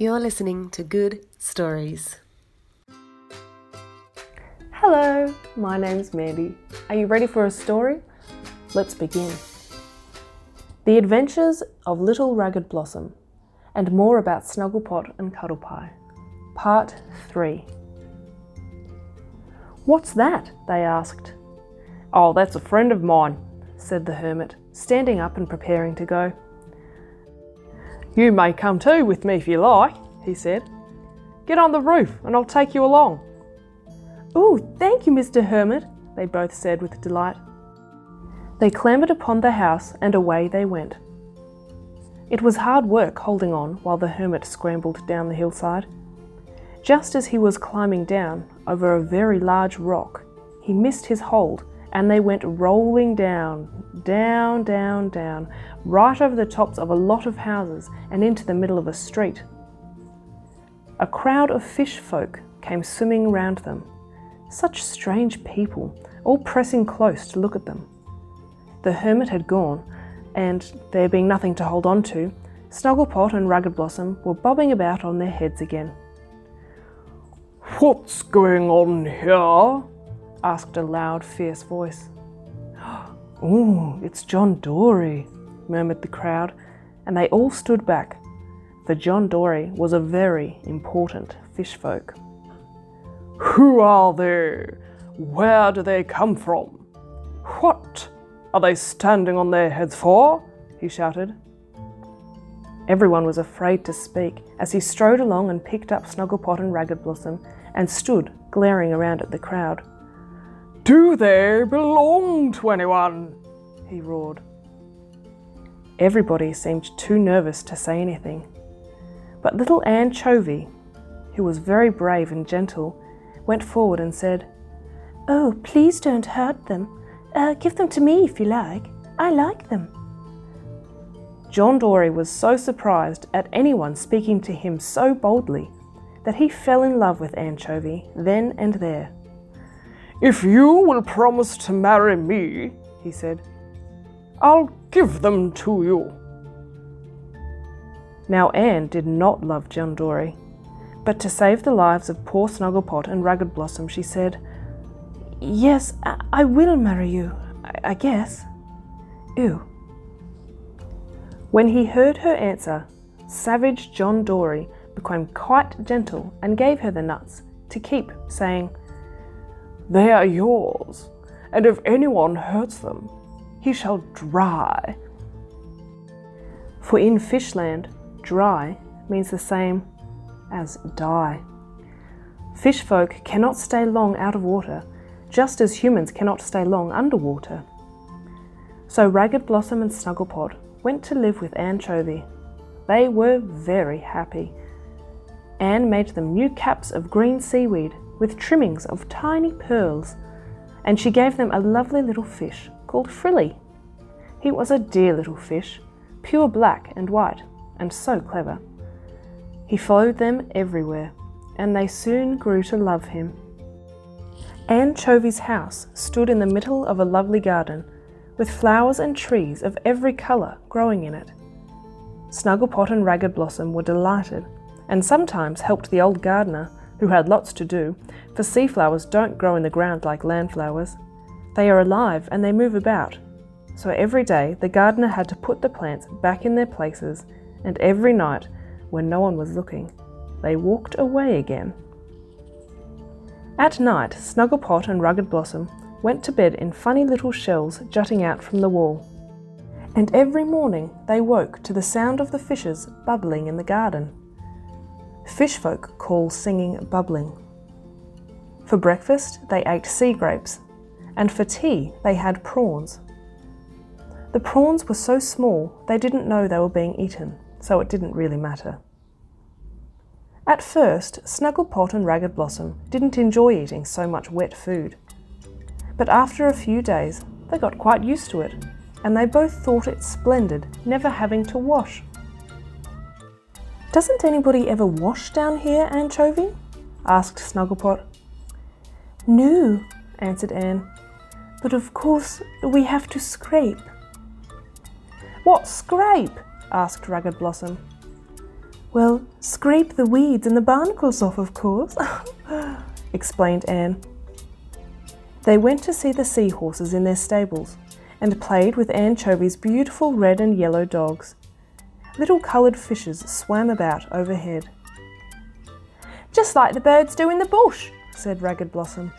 You're listening to Good Stories. Hello, my name's Mandy. Are you ready for a story? Let's begin. The Adventures of Little Ragged Blossom, and more about Snugglepot and Cuddlepie. Part 3. What's that? they asked. Oh, that's a friend of mine, said the hermit, standing up and preparing to go. You may come too with me if you like, he said. Get on the roof and I'll take you along. Oh, thank you, Mr. Hermit, they both said with delight. They clambered upon the house and away they went. It was hard work holding on while the hermit scrambled down the hillside. Just as he was climbing down over a very large rock, he missed his hold and they went rolling down, down, down, down, right over the tops of a lot of houses and into the middle of a street. A crowd of fish folk came swimming round them. Such strange people, all pressing close to look at them. The hermit had gone, and there being nothing to hold on to, Snugglepot and Ragged Blossom were bobbing about on their heads again. What's going on here? Asked a loud, fierce voice. Oh, it's John Dory, murmured the crowd, and they all stood back, for John Dory was a very important fish folk. Who are they? Where do they come from? What are they standing on their heads for? he shouted. Everyone was afraid to speak as he strode along and picked up Snugglepot and Ragged Blossom and stood glaring around at the crowd. Do they belong to anyone? he roared. Everybody seemed too nervous to say anything. But little Anchovy, who was very brave and gentle, went forward and said, Oh, please don't hurt them. Uh, give them to me if you like. I like them. John Dory was so surprised at anyone speaking to him so boldly that he fell in love with Anchovy then and there. If you will promise to marry me, he said, I'll give them to you. Now Anne did not love John Dory, but to save the lives of poor Snugglepot and Ragged Blossom, she said, Yes, I will marry you, I guess. Ew. When he heard her answer, savage John Dory became quite gentle and gave her the nuts to keep, saying, They are yours, and if anyone hurts them, he shall dry. For in Fishland, dry means the same as die. Fish folk cannot stay long out of water, just as humans cannot stay long underwater. So Ragged Blossom and Snugglepot went to live with Anchovy. They were very happy. Anne made them new caps of green seaweed with trimmings of tiny pearls, and she gave them a lovely little fish called Frilly. He was a dear little fish, pure black and white, and so clever. He followed them everywhere, and they soon grew to love him. Anchovy's house stood in the middle of a lovely garden, with flowers and trees of every colour growing in it. Snugglepot and Ragged Blossom were delighted, and sometimes helped the old gardener, who had lots to do, for sea flowers don't grow in the ground like land flowers. They are alive and they move about. So every day the gardener had to put the plants back in their places, and every night, when no one was looking, they walked away again. At night, Snugglepot and Ragged Blossom went to bed in funny little shells jutting out from the wall. And every morning they woke to the sound of the fishes bubbling in the garden. Fish folk call singing bubbling. For breakfast, they ate sea grapes, and for tea, they had prawns. The prawns were so small they didn't know they were being eaten, so it didn't really matter. At first, Snugglepot and Ragged Blossom didn't enjoy eating so much wet food. But after a few days, they got quite used to it, and they both thought it splendid never having to wash. Doesn't anybody ever wash down here, Anchovy? asked Snugglepot. No, answered Anne, but of course we have to scrape. What scrape? asked Ragged Blossom. Well, scrape the weeds and the barnacles off, of course, explained Anne. They went to see the seahorses in their stables and played with Anchovy's beautiful red and yellow dogs. Little coloured fishes swam about overhead. Just like the birds do in the bush, said Ragged Blossom.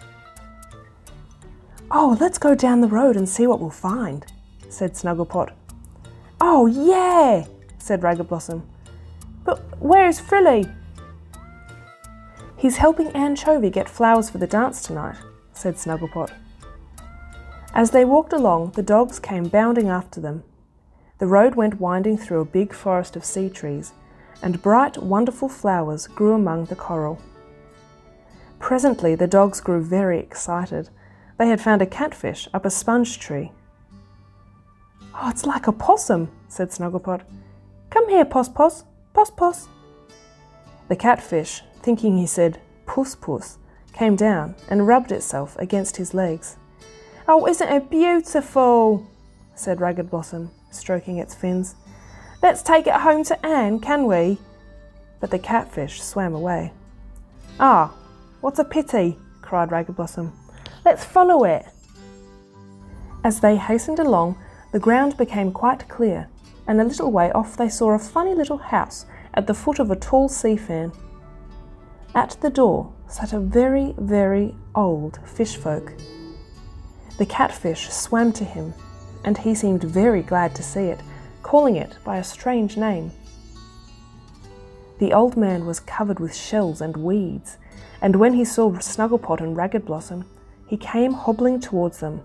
Oh, let's go down the road and see what we'll find, said Snugglepot. Oh, yeah, said Ragged Blossom. But where's Frilly? He's helping Anchovy get flowers for the dance tonight, said Snugglepot. As they walked along, the dogs came bounding after them. The road went winding through a big forest of sea trees, and bright, wonderful flowers grew among the coral. Presently, the dogs grew very excited. They had found a catfish up a sponge tree. Oh, it's like a possum, said Snugglepot. Come here, Pos Pos. Pos Pos. The catfish, thinking he said puss puss, came down and rubbed itself against his legs. Oh, isn't it beautiful? said Ragged Blossom, stroking its fins. Let's take it home to Anne, can we? But the catfish swam away. Ah, what a pity, cried Ragged Blossom. Let's follow it. As they hastened along, the ground became quite clear, and a little way off they saw a funny little house at the foot of a tall sea fan. At the door sat a very, very old fish folk. The catfish swam to him, and he seemed very glad to see it, calling it by a strange name. The old man was covered with shells and weeds, and when he saw Snugglepot and Ragged Blossom, he came hobbling towards them.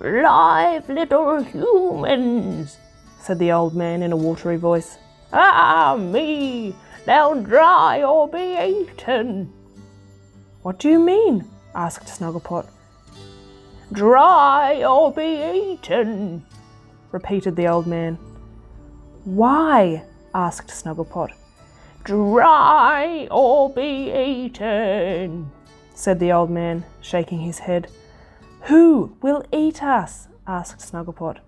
Live little humans, said the old man in a watery voice. Ah, me! They'll dry or be eaten. What do you mean? asked Snugglepot. Dry or be eaten, repeated the old man. Why? asked Snugglepot. Dry or be eaten, said the old man, shaking his head. Who will eat us? asked Snugglepot.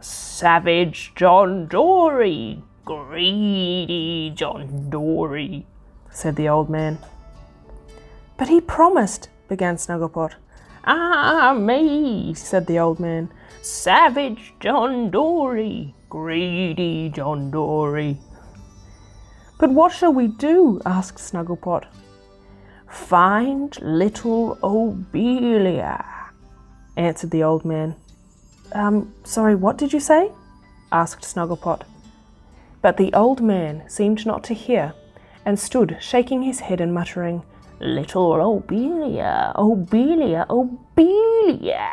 Savage John Dory, greedy John Dory, said the old man. But he promised, began Snugglepot. Ah, me, said the old man. Savage John Dory, greedy John Dory. But what shall we do? asked Snugglepot. Find little Obelia, answered the old man. Um, sorry, what did you say? asked Snugglepot. But the old man seemed not to hear, and stood shaking his head and muttering, Little Obelia, Obelia, Obelia.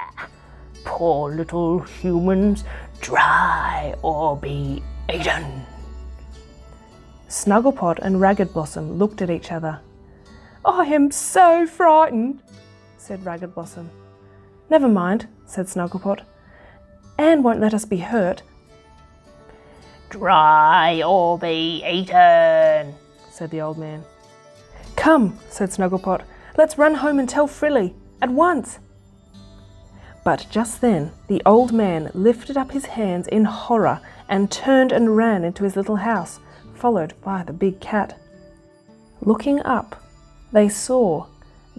Poor little humans, dry or be eaten. Snugglepot and Ragged Blossom looked at each other. I am so frightened, said Ragged Blossom. Never mind, said Snugglepot. Anne won't let us be hurt. Dry or be eaten, said the old man. Come, said Snugglepot, let's run home and tell Frilly, at once. But just then the old man lifted up his hands in horror and turned and ran into his little house, followed by the big cat. Looking up, they saw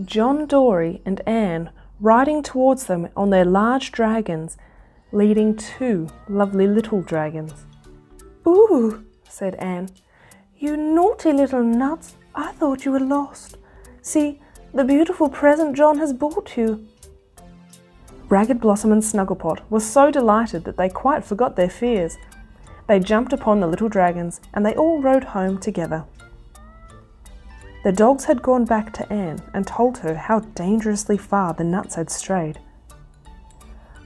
John Dory and Anne riding towards them on their large dragons, leading two lovely little dragons. Ooh, said Anne, you naughty little nuts. I thought you were lost. See, the beautiful present John has brought you. Ragged Blossom and Snugglepot were so delighted that they quite forgot their fears. They jumped upon the little dragons and they all rode home together. The dogs had gone back to Anne and told her how dangerously far the nuts had strayed.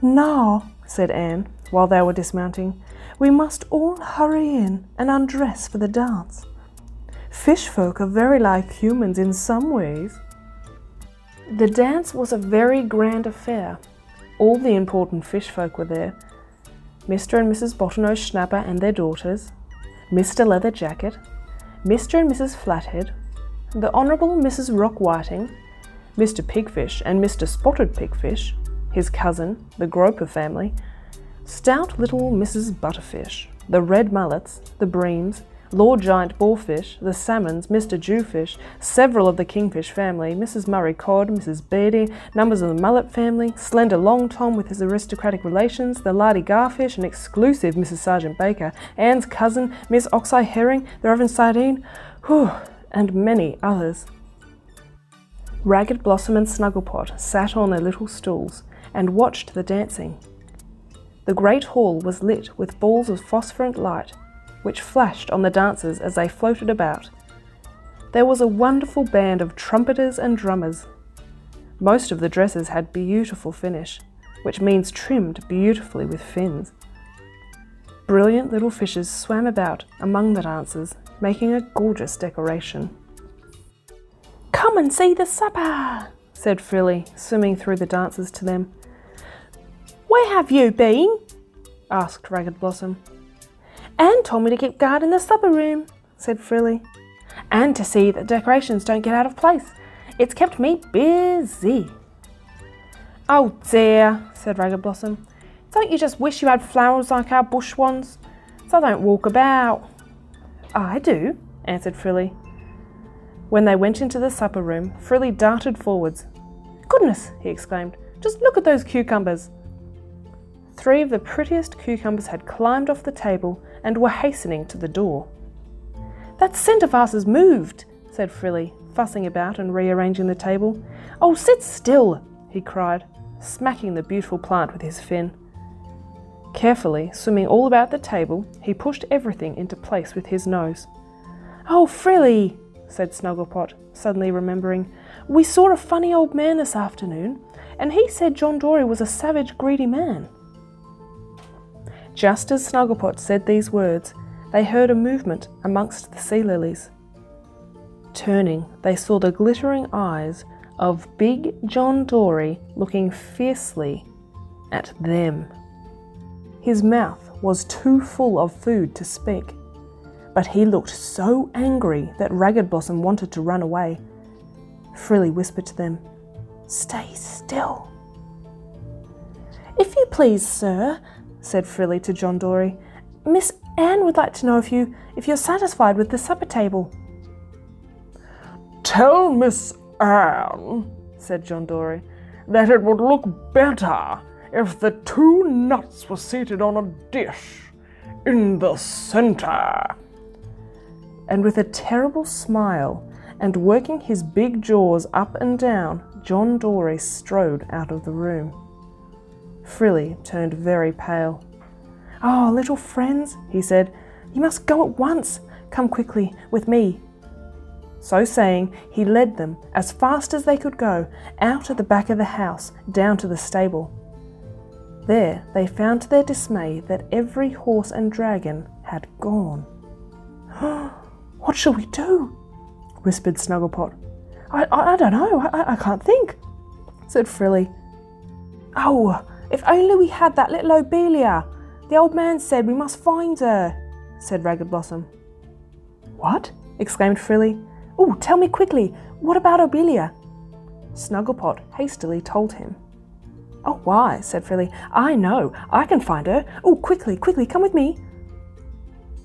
Now, said Anne, while they were dismounting, we must all hurry in and undress for the dance. Fish folk are very like humans in some ways. The dance was a very grand affair. All the important fish folk were there. Mr. and Mrs. Bottlenose Schnapper and their daughters, Mr. Leather Jacket, Mr. and Mrs. Flathead, the Honourable Mrs. Rock Whiting, Mr. Pigfish and Mr. Spotted Pigfish, his cousin, the Groper family, stout little Mrs. Butterfish, the Red Mullets, the Breams, Lord Giant Boarfish, the Salmons, Mr. Jewfish, several of the Kingfish family, Mrs. Murray Cod, Mrs. Beardy, numbers of the Mullet family, Slender Long Tom with his aristocratic relations, the Lardy Garfish, an exclusive Mrs. Sergeant Baker, Anne's cousin, Miss Oxeye Herring, the Reverend Sardine, whew, and many others. Ragged Blossom and Snugglepot sat on their little stools and watched the dancing. The great hall was lit with balls of phosphorant light, which flashed on the dancers as they floated about. There was a wonderful band of trumpeters and drummers. Most of the dresses had beautiful finish, which means trimmed beautifully with fins. Brilliant little fishes swam about among the dancers, making a gorgeous decoration. Come and see the supper, said Frilly, swimming through the dancers to them. Where have you been? asked Ragged Blossom. Anne told me to keep guard in the supper room, said Frilly, and to see that decorations don't get out of place. It's kept me busy. Oh dear, said Ragged Blossom. Don't you just wish you had flowers like our bush ones? So don't walk about. I do, answered Frilly. When they went into the supper room, Frilly darted forwards. Goodness, he exclaimed, just look at those cucumbers. Three of the prettiest cucumbers had climbed off the table and were hastening to the door. That centre vase has moved, said Frilly, fussing about and rearranging the table. Oh, sit still, he cried, smacking the beautiful plant with his fin. Carefully, swimming all about the table, he pushed everything into place with his nose. Oh, Frilly, said Snugglepot, suddenly remembering, we saw a funny old man this afternoon, and he said John Dory was a savage, greedy man. Just as Snugglepot said these words, they heard a movement amongst the sea lilies. Turning, they saw the glittering eyes of Big John Dory looking fiercely at them. His mouth was too full of food to speak, but he looked so angry that Ragged Blossom wanted to run away. Frilly whispered to them, Stay still. If you please, sir, said Frilly to John Dory. Miss Anne would like to know if you if you're satisfied with the supper table. Tell Miss Anne, said John Dory, that it would look better if the two nuts were seated on a dish in the centre. And with a terrible smile and working his big jaws up and down, John Dory strode out of the room. Frilly turned very pale. Oh, little friends, he said, you must go at once. Come quickly with me. So saying, he led them, as fast as they could go, out at the back of the house, down to the stable. There they found to their dismay that every horse and dragon had gone. what shall we do? whispered Snugglepot. I, I, I don't know, I, I can't think, said Frilly. Oh, if only we had that little Obelia. The old man said we must find her, said Ragged Blossom. What? exclaimed Frilly. Oh, tell me quickly, what about Obelia? Snugglepot hastily told him. Oh, why, said Frilly. I know, I can find her. Oh, quickly, quickly, come with me.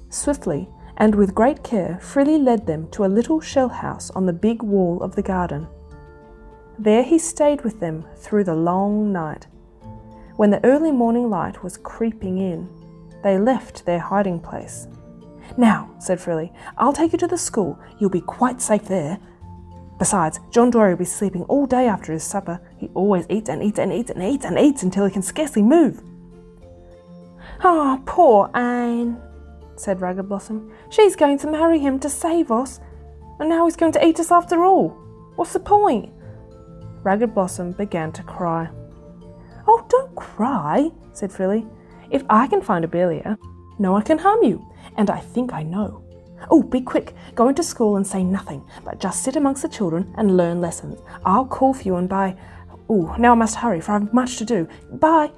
Swiftly, and with great care, Frilly led them to a little shell house on the big wall of the garden. There he stayed with them through the long night. When the early morning light was creeping in, they left their hiding place. Now, said Frilly, I'll take you to the school. You'll be quite safe there. Besides, John Dory will be sleeping all day after his supper. He always eats and eats and eats and eats and eats until he can scarcely move. Oh, poor Anne, said Ragged Blossom. She's going to marry him to save us, and now he's going to eat us after all. What's the point? Ragged Blossom began to cry. Oh, don't cry, said Frilly. If I can find Obelia, no one can harm you, and I think I know. Oh, be quick, go into school and say nothing, but just sit amongst the children and learn lessons. I'll call for you and by. Oh, now I must hurry, for I've much to do. Bye.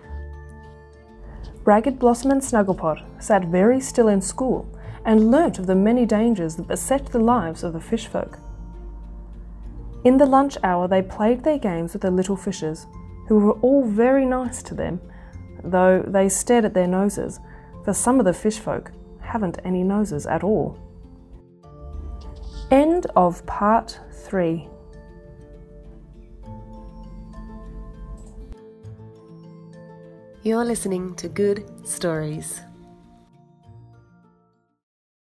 Ragged Blossom and Snugglepot sat very still in school and learnt of the many dangers that beset the lives of the fish folk. In the lunch hour, they played their games with the little fishes, who were all very nice to them, though they stared at their noses, for some of the fish folk haven't any noses at all. End of part three. You're listening to Good Stories.